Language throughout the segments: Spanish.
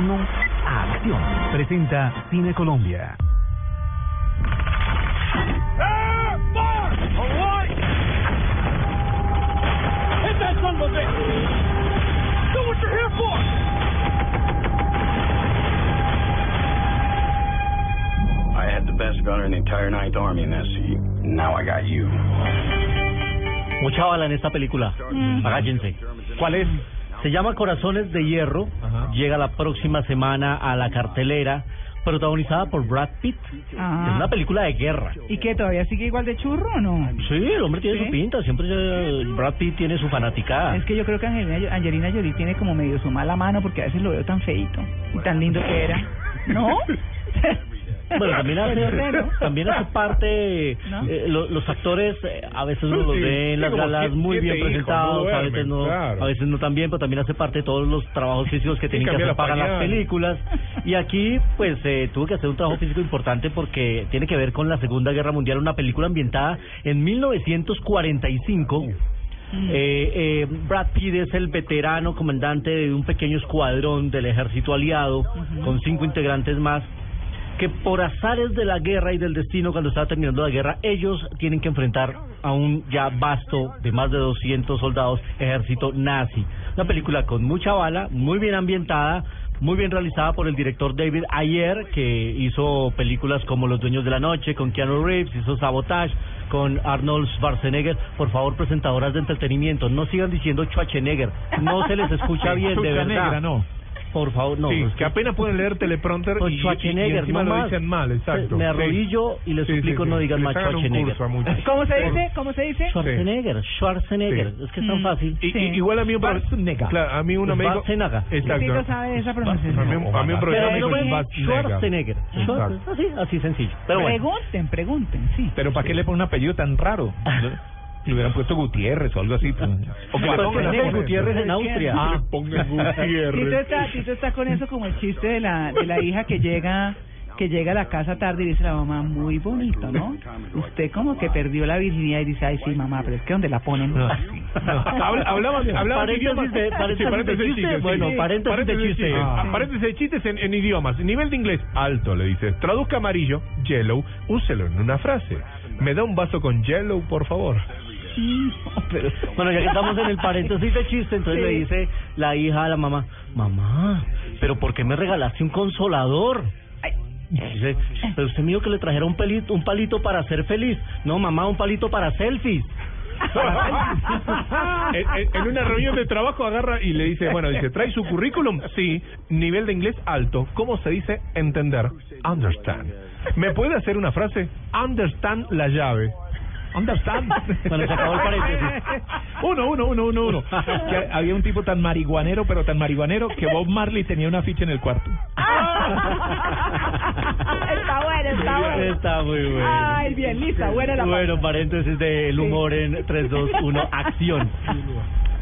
1, acción. Presenta Cine Colombia. A! I had the best gunner in the entire Ninth Army in that seat. Now I got you. Mucha bala en esta película. Agáchense. ¿Cuál es? Se llama Corazones de Hierro. Ajá. Llega la próxima semana a la cartelera. Protagonizada por Brad Pitt. Ah. Es una película de guerra. ¿Y qué? ¿Todavía sigue igual de churro o no? Sí, el hombre tiene ¿Sí? su pinta. Siempre eh, Brad Pitt tiene su fanaticada. Es que yo creo que Angelina, Angelina Jolie tiene como medio su mala mano porque a veces lo veo tan feito y tan lindo que era. ¿No? Bueno, también hace, Pues ¿no? también hace parte, ¿No? eh, lo- los actores eh, a veces uno Sí, los sí, ve en las galas muy bien presentados, no a veces no, claro. a veces no tan bien, pero también hace parte de todos los trabajos físicos que tienen que hacer la para las películas. Y aquí, pues, eh, tuvo que hacer un trabajo físico importante porque tiene que ver con la Segunda Guerra Mundial, una película ambientada en 1945. Eh, eh, Brad Pitt es el veterano comandante de un pequeño escuadrón del ejército aliado con cinco integrantes más que por azares de la guerra y del destino cuando estaba terminando la guerra ellos tienen que enfrentar a un ya vasto de más de 200 soldados ejército nazi. Una película con mucha bala, muy bien ambientada, muy bien realizada por el director David Ayer, que hizo películas como Los Dueños de la Noche, con Keanu Reeves, hizo Sabotage, con Arnold Schwarzenegger. Por favor, presentadoras de entretenimiento, no sigan diciendo Schwarzenegger, no se les escucha bien, de verdad. negra, no. Por favor, no. sí, es que apenas pueden leer teleprompter y, y- y Schwarzenegger, encima no lo dicen mal, exacto. Me Sí. arrodillo y les Sí, sí, suplico sí. no digan más un Schwarzenegger. ¿Cómo se dice? ¿Cómo se dice? Schwarzenegger, Schwarzenegger, Sí. es que es tan Mm. fácil. Y, y- Sí. igual a mí un Schwarzenegger. Claro, a mí uno me dijo Schwarzenegger. Exacto. sabe esa A mí, pronunciación. a mí un Pero profesor me no dijo ven Schwarzenegger. Así, así sencillo. Pero bueno. Pregunten, pregunten, sí. Pero ¿para qué le pone un apellido tan raro? Le hubieran puesto Gutiérrez o algo así. pues. O que le pongan. Gutiérrez en Austria. Ah. pongan Tito Gutiérrez. está, Tito está con eso como el chiste de la, de la hija que llega que llega a la casa tarde y dice la mamá, muy bonito, ¿no? Usted como que perdió la virginidad y dice, ay, sí, mamá, pero es que donde la ponen... No, Habla- Hablamos hablamos de Paréntesis idiomas. de- paréntesis Sí, paréntesis de chiste. chistes, sí. Bueno, Sí. paréntesis de chiste. chistes. Ah. Paréntesis de chistes en, en idiomas. Nivel de inglés alto, le dices. Traduzca amarillo, yellow, úselo en una frase. Me da un vaso con yellow, por favor. Pero... Bueno, ya que estamos en el paréntesis de chiste, entonces Sí. le dice la hija a la mamá, mamá, pero ¿por qué me regalaste un consolador? Dice, pero usted dijo que le trajera un pelito, un palito para ser feliz. No, mamá, un palito para selfies. en, en- en una reunión de trabajo agarra y le dice, bueno, dice, ¿trae su currículum? Sí. Nivel de inglés alto. ¿Cómo se dice entender? Understand. ¿Me puede hacer una frase? Understand la llave. Understand. Bueno, se acabó el paréntesis. Uno, uno, uno, uno, uno. Que había un tipo tan marihuanero, pero tan marihuanero, que Bob Marley tenía una ficha en el cuarto. está bueno, está bueno. Está muy bueno. Ay, bien, lista, buena la Bueno, paréntesis del humor en 3, 2, 1, acción.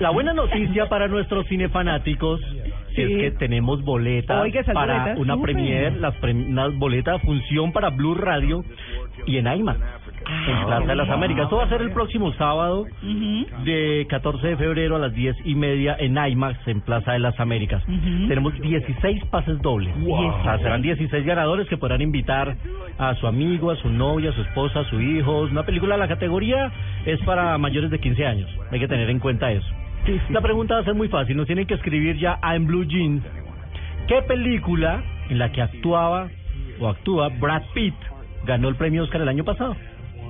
La buena noticia para nuestros cinefanáticos Sí. es que tenemos boletas Oiga, para boletas, una súper. premier, las pre- unas boletas función para Blue Radio y en IMAX, en Plaza de las Américas. Esto va a ser el próximo sábado de 14 de febrero a las 10 y media en IMAX en Plaza de las Américas. Tenemos 16 pases dobles. O sea, serán 16 ganadores que podrán invitar a su amigo, a su novia, a su esposa, a su hijo. Una película, la categoría es para mayores de 15 años. Hay que tener en cuenta eso. La pregunta va a ser muy fácil. Nos tienen que escribir ya a En Blue Jeans. ¿Qué película en la que actuaba o actúa Brad Pitt ganó el premio Oscar el año pasado?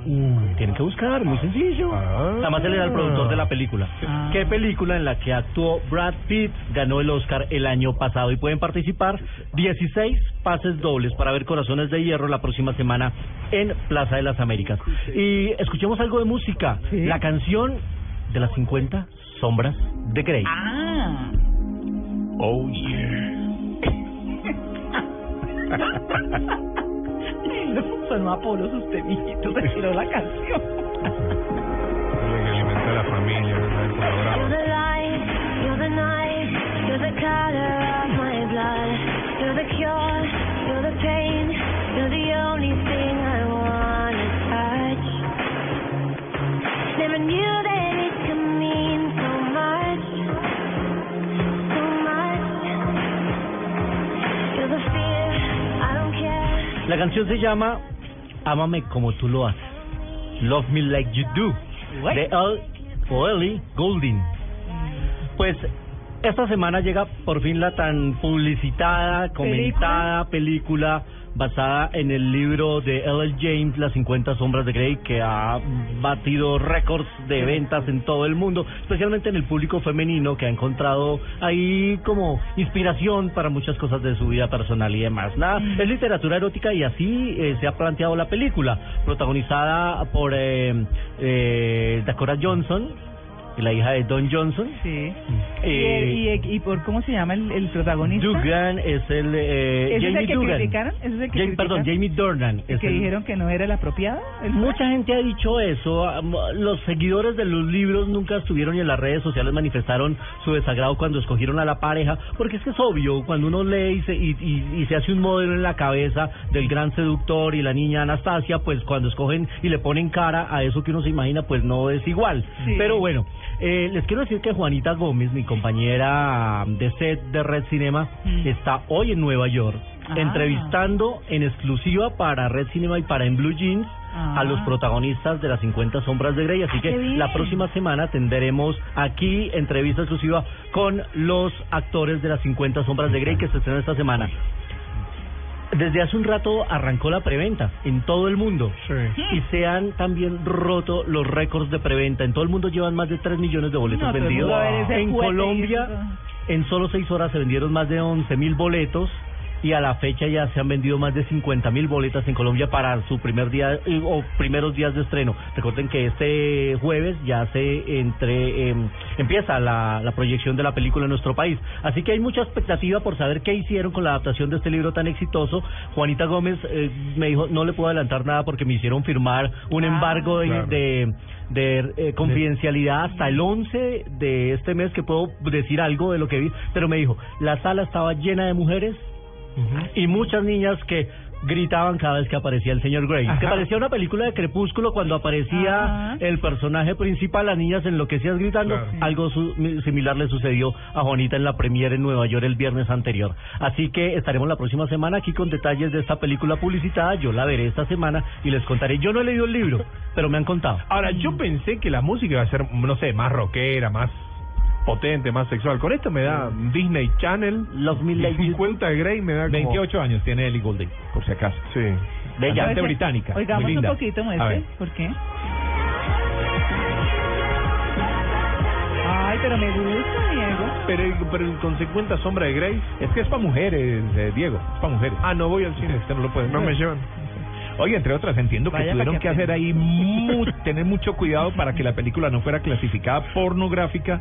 Tienen que buscar, muy sencillo. Ah. Además, él era el productor de la película. Ah. ¿Qué película en la que actuó Brad Pitt ganó el Oscar el año pasado? Y pueden participar 16 pases dobles para ver Corazones de Hierro la próxima semana en Plaza de las Américas. Y escuchemos algo de música. Sí. La canción de las 50 sombras de Grey. Ah. Oh, yeah. Sonó Apolo sus temijitos, se tiró la canción. Tiene que alimentar a la familia. ¿verdad? Canción se llama Ámame como tú lo haces. Love Me Like You Do. What? De Ellie Goulding. Pues esta semana llega por fin la tan publicitada, comentada película basada en el libro de L.L. James, Las 50 sombras de Grey, que ha batido récords de ventas en todo el mundo, especialmente en el público femenino, que ha encontrado ahí como inspiración para muchas cosas de su vida personal y demás. Nada, es literatura erótica y así eh, se ha planteado la película, protagonizada por eh, eh, Dakota Johnson, la hija de Don Johnson. Sí. Eh, y, y, y por cómo se llama el, el protagonista. Dugan es el eh, ¿Ese es el Jamie que Dugan. criticaron? ¿Ese es el que Jamie- perdón? Jamie Dornan. ¿El es que el- dijeron que no era el apropiado? ¿El Mucha gente ha dicho eso. Los seguidores de los libros nunca estuvieron y en las redes sociales manifestaron su desagrado cuando escogieron a la pareja, porque es que es obvio, cuando uno lee y se, y, y- y se hace un modelo en la cabeza del gran seductor y la niña Anastasia, pues cuando escogen y le ponen cara a eso que uno se imagina, pues no es igual. Sí. Pero bueno, eh, les quiero decir que Juanita Gómez, mi compañera de set de Red Cinema, Mm. está hoy en Nueva York. Ah. Entrevistando en exclusiva para Red Cinema y para En Blue Jeans Ah. a los protagonistas de las 50 sombras de Grey. Así qué que la próxima semana tendremos aquí entrevista exclusiva con los actores de las 50 sombras de Grey que se estrenan esta semana. Desde hace un rato arrancó la preventa en todo el mundo y se han también roto los récords de preventa. En todo el mundo llevan más de 3 millones de boletos No, vendidos. En Colombia, en solo 6 horas se vendieron más de 11 mil boletos y a la fecha ya se han vendido más de 50 mil boletas en Colombia para su primer día eh, o primeros días de estreno. Recuerden que este jueves ya se entre em, empieza la, la proyección de la película en nuestro país. Así que hay mucha expectativa por saber qué hicieron con la adaptación de este libro tan exitoso. Juanita Gómez eh, me dijo, no le puedo adelantar nada porque me hicieron firmar un Ah. embargo de, Claro. de, de, eh, confidencialidad hasta el 11 de este mes que puedo decir algo de lo que vi, pero me dijo, la sala estaba llena de mujeres y muchas niñas que gritaban cada vez que aparecía el señor Grey. Que parecía una película de Crepúsculo cuando aparecía Ajá. el personaje principal, las niñas enloquecidas gritando. Claro. Algo su- mi- similar le sucedió a Juanita en la premiere en Nueva York el viernes anterior. Así que estaremos la próxima semana aquí con detalles de esta película publicitada. Yo la veré esta semana y les contaré. Yo no he leído el libro, pero me han contado. Ahora, yo pensé que la música iba a ser, no sé, más rockera, más potente, más sexual. Con esto me da Disney Channel. Y Like You 50 de Grey me da como... 28 años tiene Ellie Goulding, por si acaso. Sí. Bella. Cantante británica. Oigamos muy un linda. poquito, muestre. ¿Por qué? Ay, pero me gusta, Diego. Pero, pero con 50 sombras de Grey. Es que es para mujeres, eh, Diego, es para mujeres. Ah, no voy al cine. Usted no lo puede No me llevan. Oye, entre otras, entiendo que Vaya tuvieron que que hacer ahí mu- tener mucho cuidado para que la película no fuera clasificada pornográfica,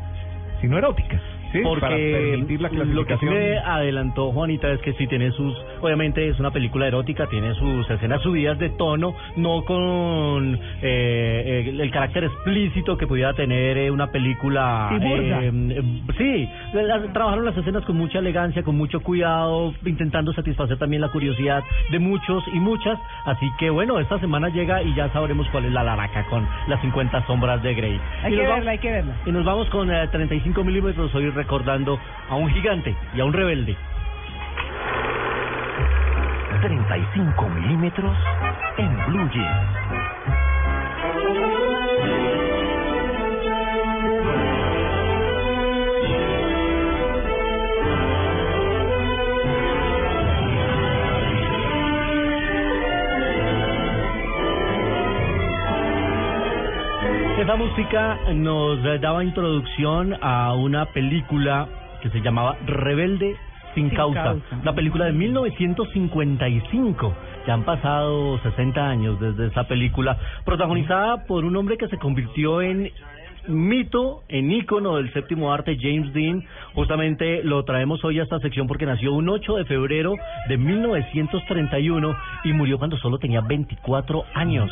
sino erótica. ¿Sí? para Porque permitir la lo que sí me adelantó Juanita es que sí tiene sus, obviamente es una película erótica, tiene sus escenas subidas de tono, no con eh, el, el carácter explícito que pudiera tener eh, una película. Eh, eh, sí, la- trabajaron las escenas con mucha elegancia, con mucho cuidado, intentando satisfacer también la curiosidad de muchos y muchas. Así que bueno, esta semana llega y ya sabremos cuál es la laraca con las 50 sombras de Grey. Hay Y que verla, hay que verla. y nos vamos con eh, 35 milímetros, hoy recordando a un gigante y a un rebelde. 35 milímetros en Blue Jeans. Esa música nos daba introducción a una película que se llamaba Rebelde sin, Sin causa. causa. Una película de 1955. Ya han pasado 60 años desde esa película, protagonizada por un hombre que se convirtió en mito en ícono del séptimo arte, James Dean. Justamente lo traemos hoy a esta sección porque nació un 8 de febrero de 1931 y murió cuando solo tenía 24 años.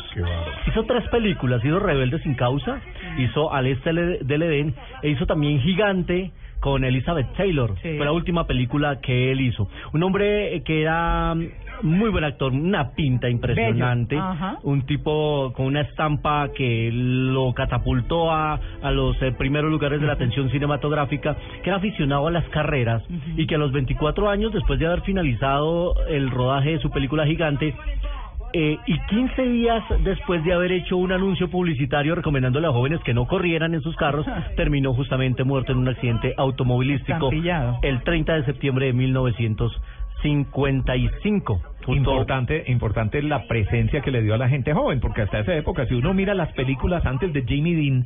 Hizo tres películas, hizo Rebelde sin causa, hizo Al este del Edén e hizo también Gigante con Elizabeth Taylor. Fue la última película que él hizo. Un hombre que era muy buen actor, una pinta impresionante, un tipo con una estampa que lo catapultó a, a los eh, primeros lugares de la atención cinematográfica, que era aficionado a las carreras y que a los 24 años, después de haber finalizado el rodaje de su película Gigante, eh, y 15 días después de haber hecho un anuncio publicitario recomendándole a jóvenes que no corrieran en sus carros, terminó justamente muerto en un accidente automovilístico el 30 de septiembre de 1955. Justo- Importante, importante la presencia que le dio a la gente joven, porque hasta esa época, si uno mira las películas antes de Jamie Dean,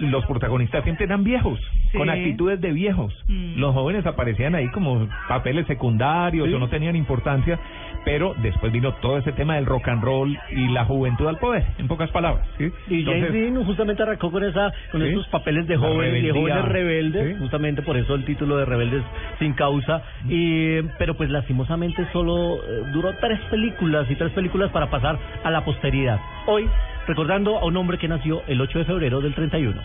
los protagonistas siempre eran viejos, Sí. con actitudes de viejos. Mm. Los jóvenes aparecían ahí como papeles secundarios Sí. o no tenían importancia, pero después vino todo ese tema del rock and roll y la juventud al poder, en pocas palabras. ¿sí? Y James Dean justamente arrancó con esa con estos papeles de jóvenes y de jóvenes rebeldes, justamente por eso el título de Rebeldes sin causa. Y pero pues lastimosamente solo eh, duró tres películas y tres películas para pasar a la posteridad. Hoy recordando a un hombre que nació el 8 de febrero del 31.